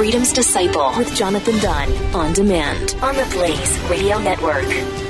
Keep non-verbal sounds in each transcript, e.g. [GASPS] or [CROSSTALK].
Freedom's Disciple with Jonathan Dunn on demand on the Blaze Radio Network.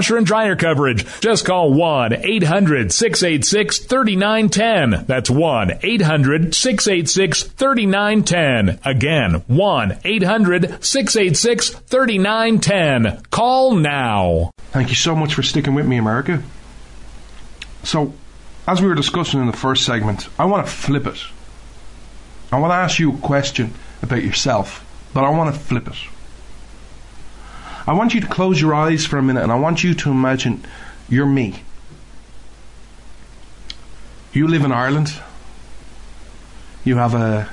washer and dryer coverage. Just call 1-800-686-3910. That's 1-800-686-3910. Again, 1-800-686-3910. Call now. Thank you so much for sticking with me, America. So, as we were discussing in the first segment, I want to flip it. I want to ask you a question about yourself, but I want to flip it. I want you to close your eyes for a minute and I want you to imagine you're me. You live in Ireland. You have a,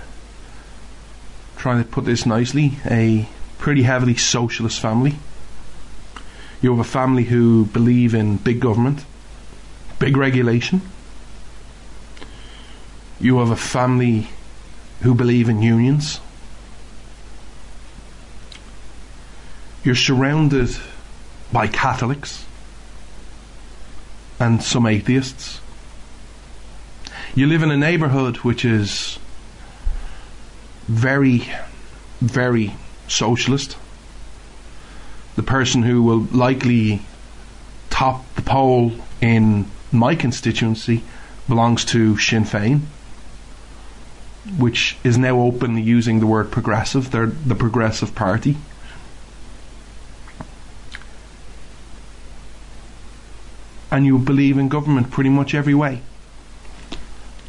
trying to put this nicely, a pretty heavily socialist family. You have a family who believe in big government, big regulation. You have a family who believe in unions. You're surrounded by Catholics and some atheists. You live in a neighborhood which is very, very socialist. The person who will likely top the poll in my constituency belongs to Sinn Féin, which is now openly using the word progressive. They're the progressive party. And you believe in government pretty much every way.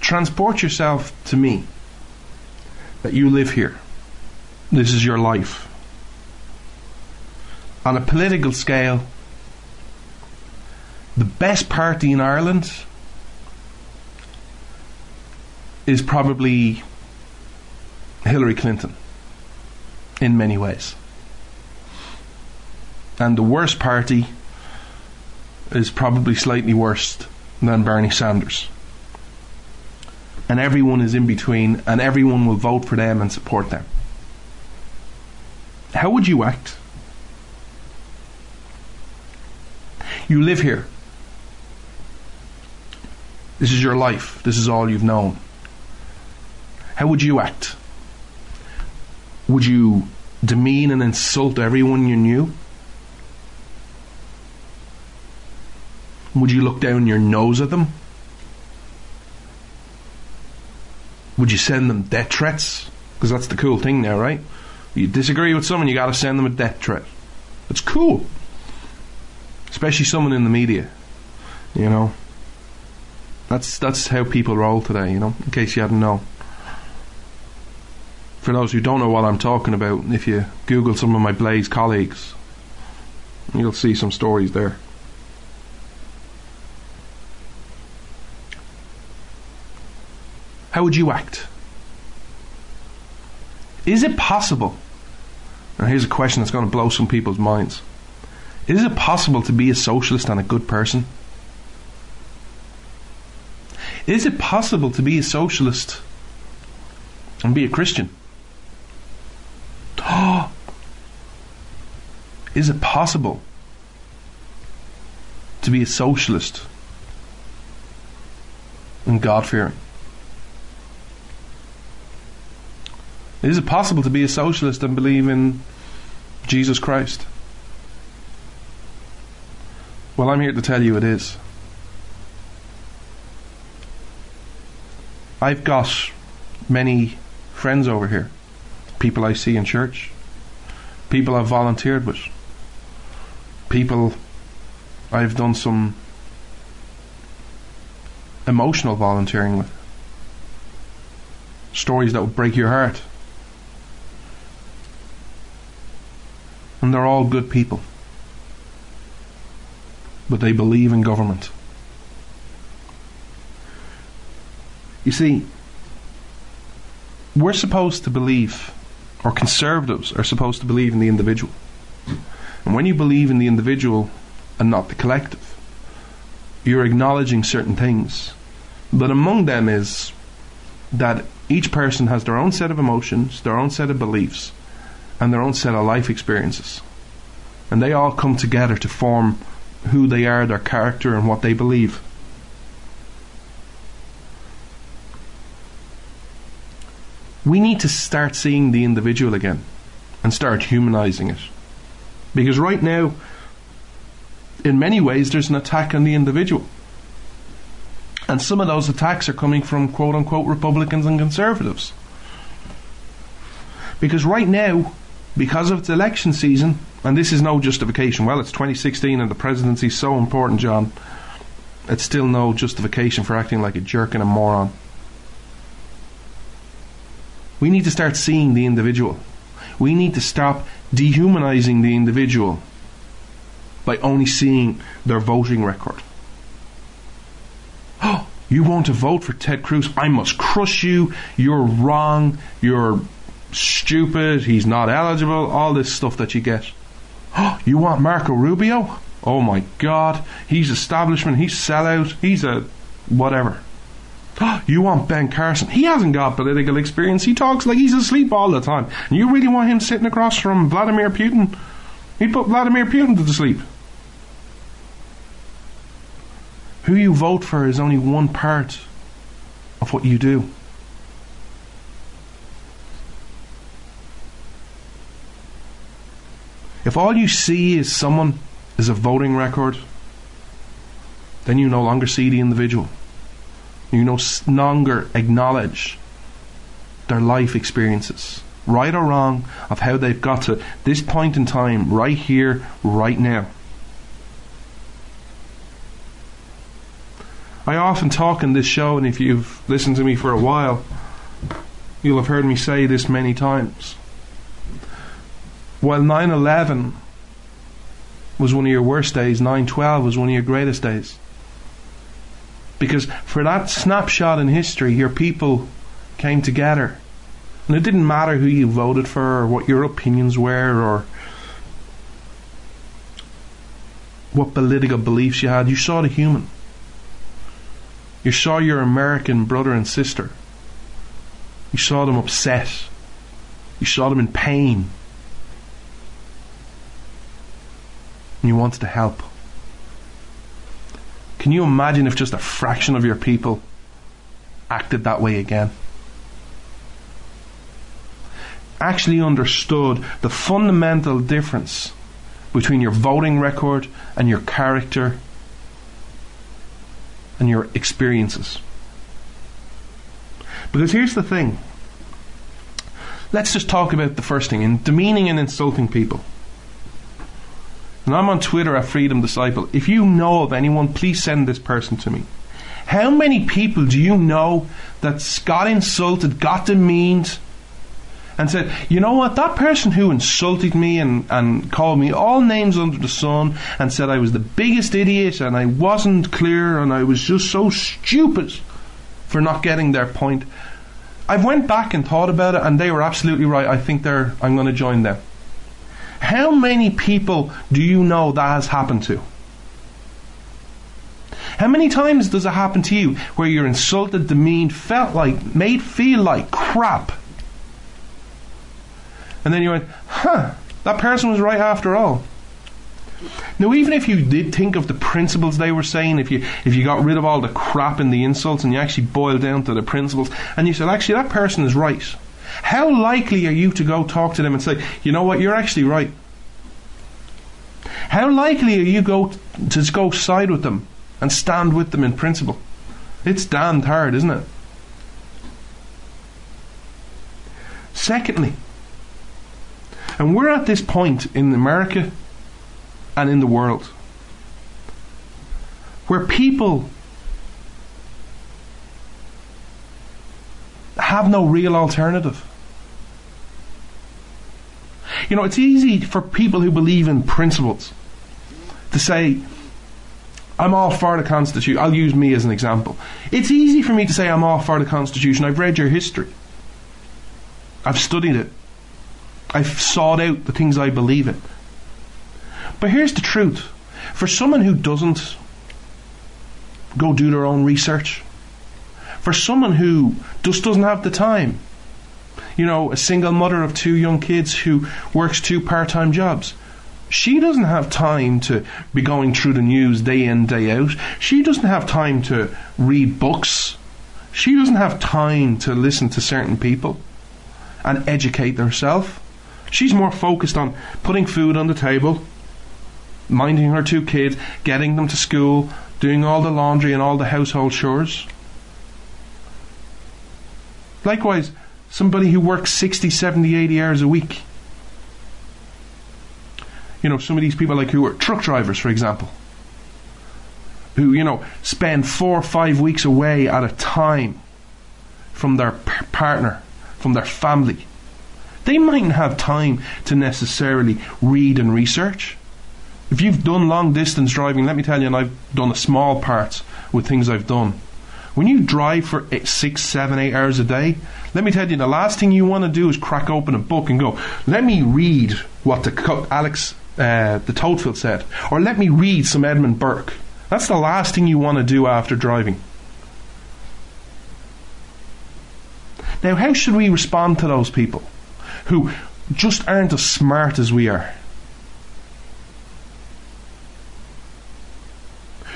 Transport yourself to me that you live here. This is your life. On a political scale, the best party in Ireland is probably Hillary Clinton in many ways. And the worst party is probably slightly worse than Bernie Sanders. And everyone is in between, and everyone will vote for them and support them. How would you act? You live here. This is your life. This is all you've known. How would you act? Would you demean and insult everyone you knew? Would you look down your nose at them? Would you send them death threats? Because that's the cool thing now, right? You disagree with someone, you got to send them a death threat. It's cool. Especially someone in the media. You know? That's that's how people roll today, you know, in case you hadn't known. For those who don't know what I'm talking about, if you Google some of my Blaze colleagues, you'll see some stories there. How would you act? Is it possible? Now, here's a question that's going to blow some people's minds. Is it possible to be a socialist and a good person? Is it possible to be a socialist and be a Christian? [GASPS] Is it possible to be a socialist and God fearing? Is it possible to be a socialist and believe in Jesus Christ? Well, I'm here to tell you it is. I've got many friends over here, people I see in church, people I've volunteered with, people I've done some emotional volunteering with, stories that would break your heart. And they're all good people. But they believe in government. You see, we're supposed to believe, or conservatives are supposed to believe in the individual. And when you believe in the individual and not the collective, you're acknowledging certain things. But among them is that each person has their own set of emotions, their own set of beliefs, and their own set of life experiences. And they all come together to form who they are, their character, and what they believe. We need to start seeing the individual again and start humanizing it. Because right now, in many ways, there's an attack on the individual. And some of those attacks are coming from quote unquote Republicans and conservatives. Because right now, because of its election season, and this is no justification, well, it's 2016 and the presidency is so important, John, it's still no justification for acting like a jerk and a moron. We need to start seeing the individual. We need to stop dehumanizing the individual by only seeing their voting record. Oh, [GASPS] you want to vote for Ted Cruz? I must crush you. You're wrong. You're stupid. He's not eligible. All this stuff that you get. Oh, [GASPS] you want Marco Rubio? Oh my God. He's establishment. He's sellout. He's a whatever. Oh, [GASPS] you want Ben Carson? He hasn't got political experience. He talks like he's asleep all the time. And you really want him sitting across from Vladimir Putin? He'd put Vladimir Putin to sleep. Who you vote for is only one part of what you do. If all you see is someone is a voting record, then you no longer see the individual. You no longer acknowledge their life experiences, right or wrong, of how they've got to this point in time, right here, right now. I often talk in this show, and if you've listened to me for a while, you'll have heard me say this many times. While 9 11 was one of your worst days, 9 12 was one of your greatest days. Because for that snapshot in history, your people came together. And it didn't matter who you voted for or what your opinions were or what political beliefs you had. You saw the human. You saw your American brother and sister. You saw them upset. You saw them in pain. And you wanted to help. Can you imagine if just a fraction of your people acted that way again? Actually understood the fundamental difference between your voting record and your character and your experiences. Because here's the thing. Let's just talk about the first thing in demeaning and insulting people. And I'm on Twitter at Freedom Disciple. If you know of anyone, please send this person to me. How many people do you know that got insulted, got demeaned, and said, you know what, that person who insulted me and, and called me all names under the sun and said I was the biggest idiot and I wasn't clear and I was just so stupid for not getting their point. I've went back and thought about it and they were absolutely right. I think they're I'm going to join them. How many people do you know that has happened to? How many times does it happen to you where you're insulted, demeaned, felt like, made feel like crap? And then you went, huh, that person was right after all. Now, even if you did think of the principles they were saying, if you if you got rid of all the crap and the insults and you actually boiled down to the principles, and you said, actually, that person is right, how likely are you to go talk to them and say, you know what, you're actually right? How likely are you go to go side with them and stand with them in principle? It's damned hard, isn't it? Secondly, and we're at this point in America and in the world where people have no real alternative. You know, it's easy for people who believe in principles to say, I'm all for the Constitution. I'll use me as an example. It's easy for me to say I'm all for the Constitution. I've read your history. I've studied it. I've sought out the things I believe in. But here's the truth for someone who doesn't go do their own research, for someone who just doesn't have the time, you know, a single mother of two young kids who works two part time jobs. She doesn't have time to be going through the news day in, day out. She doesn't have time to read books. She doesn't have time to listen to certain people and educate herself. She's more focused on putting food on the table, minding her two kids, getting them to school, doing all the laundry and all the household chores. Likewise, somebody who works 60, 70, 80 hours a week. You know, some of these people like who are truck drivers, for example, who, you know, spend four or five weeks away at a time from their partner, from their family. They mightn't have time to necessarily read and research. If you've done long distance driving, let me tell you, and I've done a small part with things I've done. When you drive for eight, six, seven, eight hours a day, let me tell you, the last thing you want to do is crack open a book and go, "Let me read what the Alex uh, de Tocqueville said," or "Let me read some Edmund Burke." That's the last thing you want to do after driving. Now, how should we respond to those people who just aren't as smart as we are?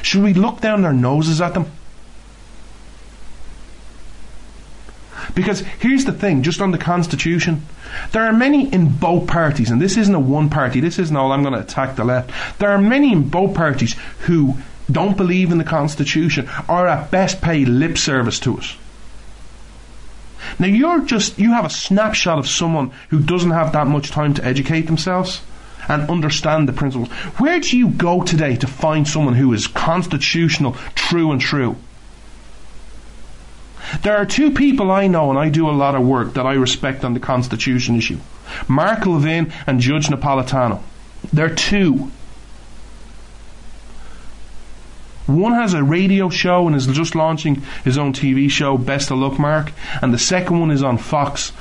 Should we look down their noses at them? Because here's the thing, just on the Constitution, there are many in both parties, and this isn't a one party, this isn't all I'm going to attack the left. There are many in both parties who don't believe in the Constitution or at best pay lip service to it. Now you're just, you have a snapshot of someone who doesn't have that much time to educate themselves and understand the principles. Where do you go today to find someone who is constitutional, true and true? There are two people I know, and I do a lot of work that I respect on the Constitution issue Mark Levin and Judge Napolitano. They're two. One has a radio show and is just launching his own TV show, Best of Luck Mark, and the second one is on Fox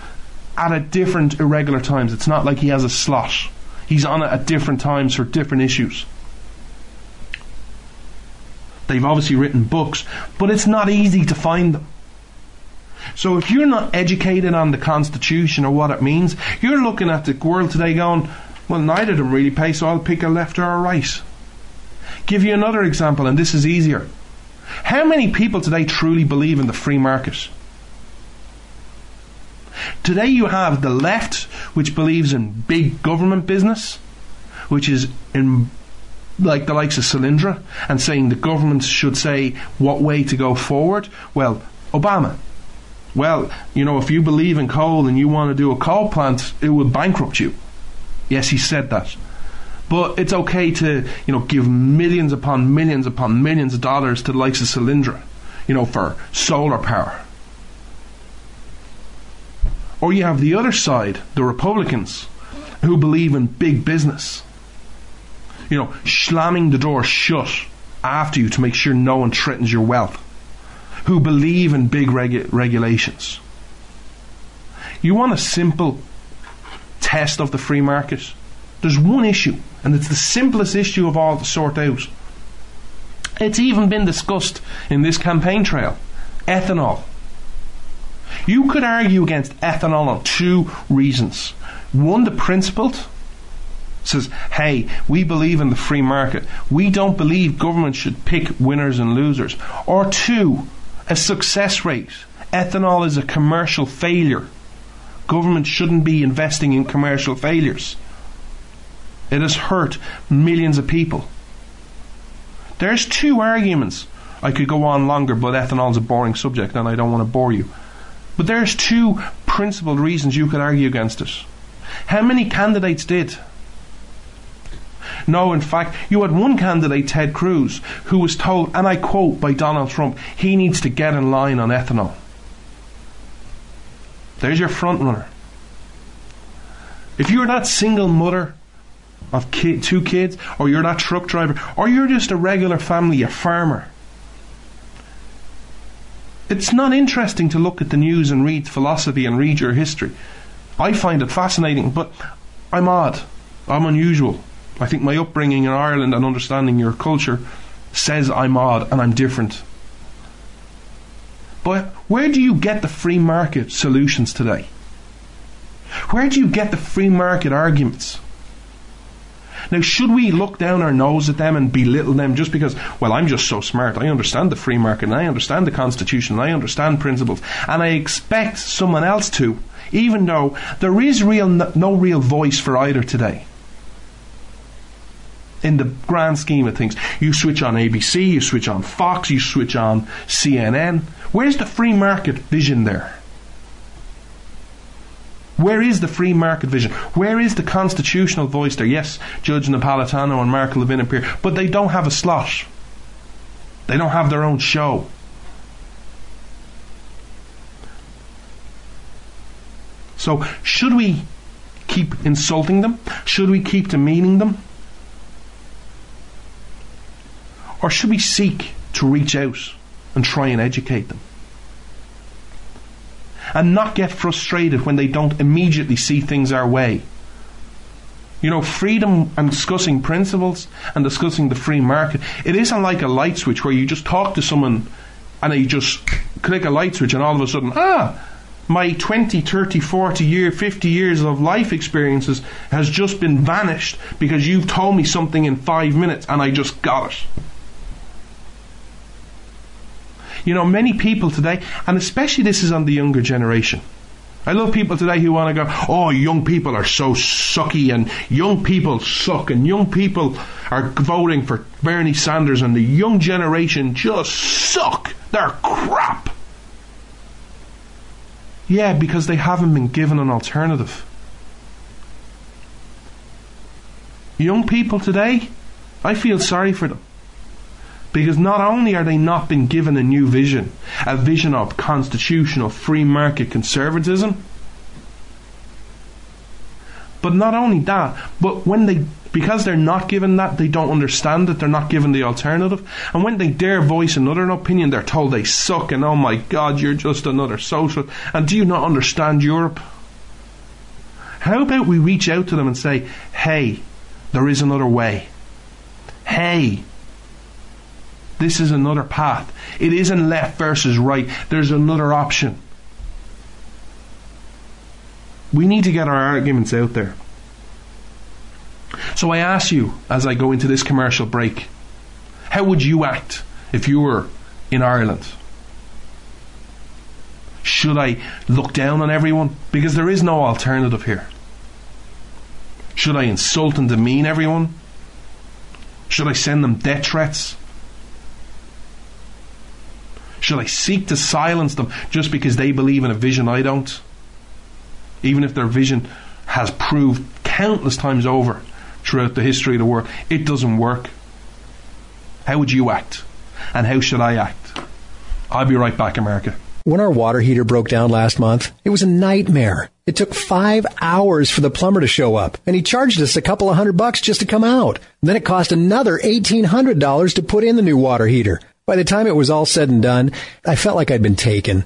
at a different irregular times. It's not like he has a slot. He's on it at different times for different issues. They've obviously written books, but it's not easy to find them. So if you're not educated on the Constitution or what it means, you're looking at the world today going, well, neither of them really pay, so I'll pick a left or a right. Give you another example, and this is easier. How many people today truly believe in the free market? Today you have the left, which believes in big government business, which is in like the likes of Solyndra, and saying the government should say what way to go forward. Well, Obama. Well, you know, if you believe in coal and you want to do a coal plant, it would bankrupt you. Yes, he said that. But it's okay to, you know, give millions upon millions upon millions of dollars to the likes of Solyndra, you know, for solar power. Or you have the other side, the Republicans, who believe in big business. You know, slamming the door shut after you to make sure no one threatens your wealth. Who believe in big regu- regulations. You want a simple test of the free market? There's one issue, and it's the simplest issue of all to sort out. It's even been discussed in this campaign trail ethanol. You could argue against ethanol on two reasons. One, the principled, says, hey, we believe in the free market. We don't believe government should pick winners and losers. Or two, a success rate. Ethanol is a commercial failure. Government shouldn't be investing in commercial failures. It has hurt millions of people. There's two arguments. I could go on longer, but ethanol is a boring subject and I don't want to bore you. But there's two principled reasons you could argue against it. How many candidates did? No, in fact, you had one candidate, Ted Cruz, who was told, and I quote by Donald Trump, he needs to get in line on ethanol. There's your front runner. If you're that single mother of kid, two kids, or you're that truck driver, or you're just a regular family, a farmer, it's not interesting to look at the news and read philosophy and read your history. I find it fascinating, but I'm odd. I'm unusual. I think my upbringing in Ireland and understanding your culture says I'm odd and I'm different. But where do you get the free market solutions today? Where do you get the free market arguments? Now, should we look down our nose at them and belittle them just because, well, I'm just so smart. I understand the free market and I understand the Constitution and I understand principles and I expect someone else to, even though there is real no real voice for either today in the grand scheme of things. You switch on ABC, you switch on Fox, you switch on CNN. Where's the free market vision there? Where is the free market vision? Where is the constitutional voice there? Yes, Judge Napolitano and Mark Levin appear, but they don't have a slot. They don't have their own show. So, should we keep insulting them? Should we keep demeaning them? Or should we seek to reach out and try and educate them? And not get frustrated when they don't immediately see things our way. You know, freedom and discussing principles and discussing the free market, it isn't like a light switch where you just talk to someone and you just click a light switch and all of a sudden, ah, my 20, 30, 40 year, 50 years of life experiences has just been vanished because you've told me something in five minutes and I just got it. You know, many people today, and especially this is on the younger generation. I love people today who want to go, oh, young people are so sucky and young people suck and young people are voting for Bernie Sanders and the young generation just suck. They're crap. Yeah, because they haven't been given an alternative. Young people today, I feel sorry for them. Because not only are they not been given a new vision, a vision of constitutional free market conservatism, but not only that, but when they because they're not given that, they don't understand it, they're not given the alternative. And when they dare voice another opinion, they're told they suck and oh my god, you're just another social. And do you not understand Europe? How about we reach out to them and say, hey, there is another way. Hey, this is another path. It isn't left versus right. There's another option. We need to get our arguments out there. So I ask you as I go into this commercial break, how would you act if you were in Ireland? Should I look down on everyone? Because there is no alternative here. Should I insult and demean everyone? Should I send them death threats? Should I seek to silence them just because they believe in a vision I don't? Even if their vision has proved countless times over throughout the history of the world, it doesn't work. How would you act? And how should I act? I'll be right back, America. When our water heater broke down last month, it was a nightmare. It took five hours for the plumber to show up, and he charged us a couple of hundred bucks just to come out. Then it cost another $1,800 to put in the new water heater. By the time it was all said and done, I felt like I'd been taken.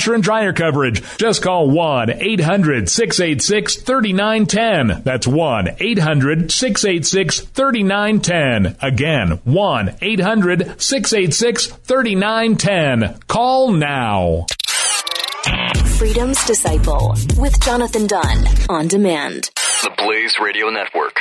washer and dryer coverage. Just call 1-800-686-3910. That's 1-800-686-3910. Again, 1-800-686-3910. Call now. Freedom's Disciple with Jonathan Dunn on demand. The Blaze Radio Network.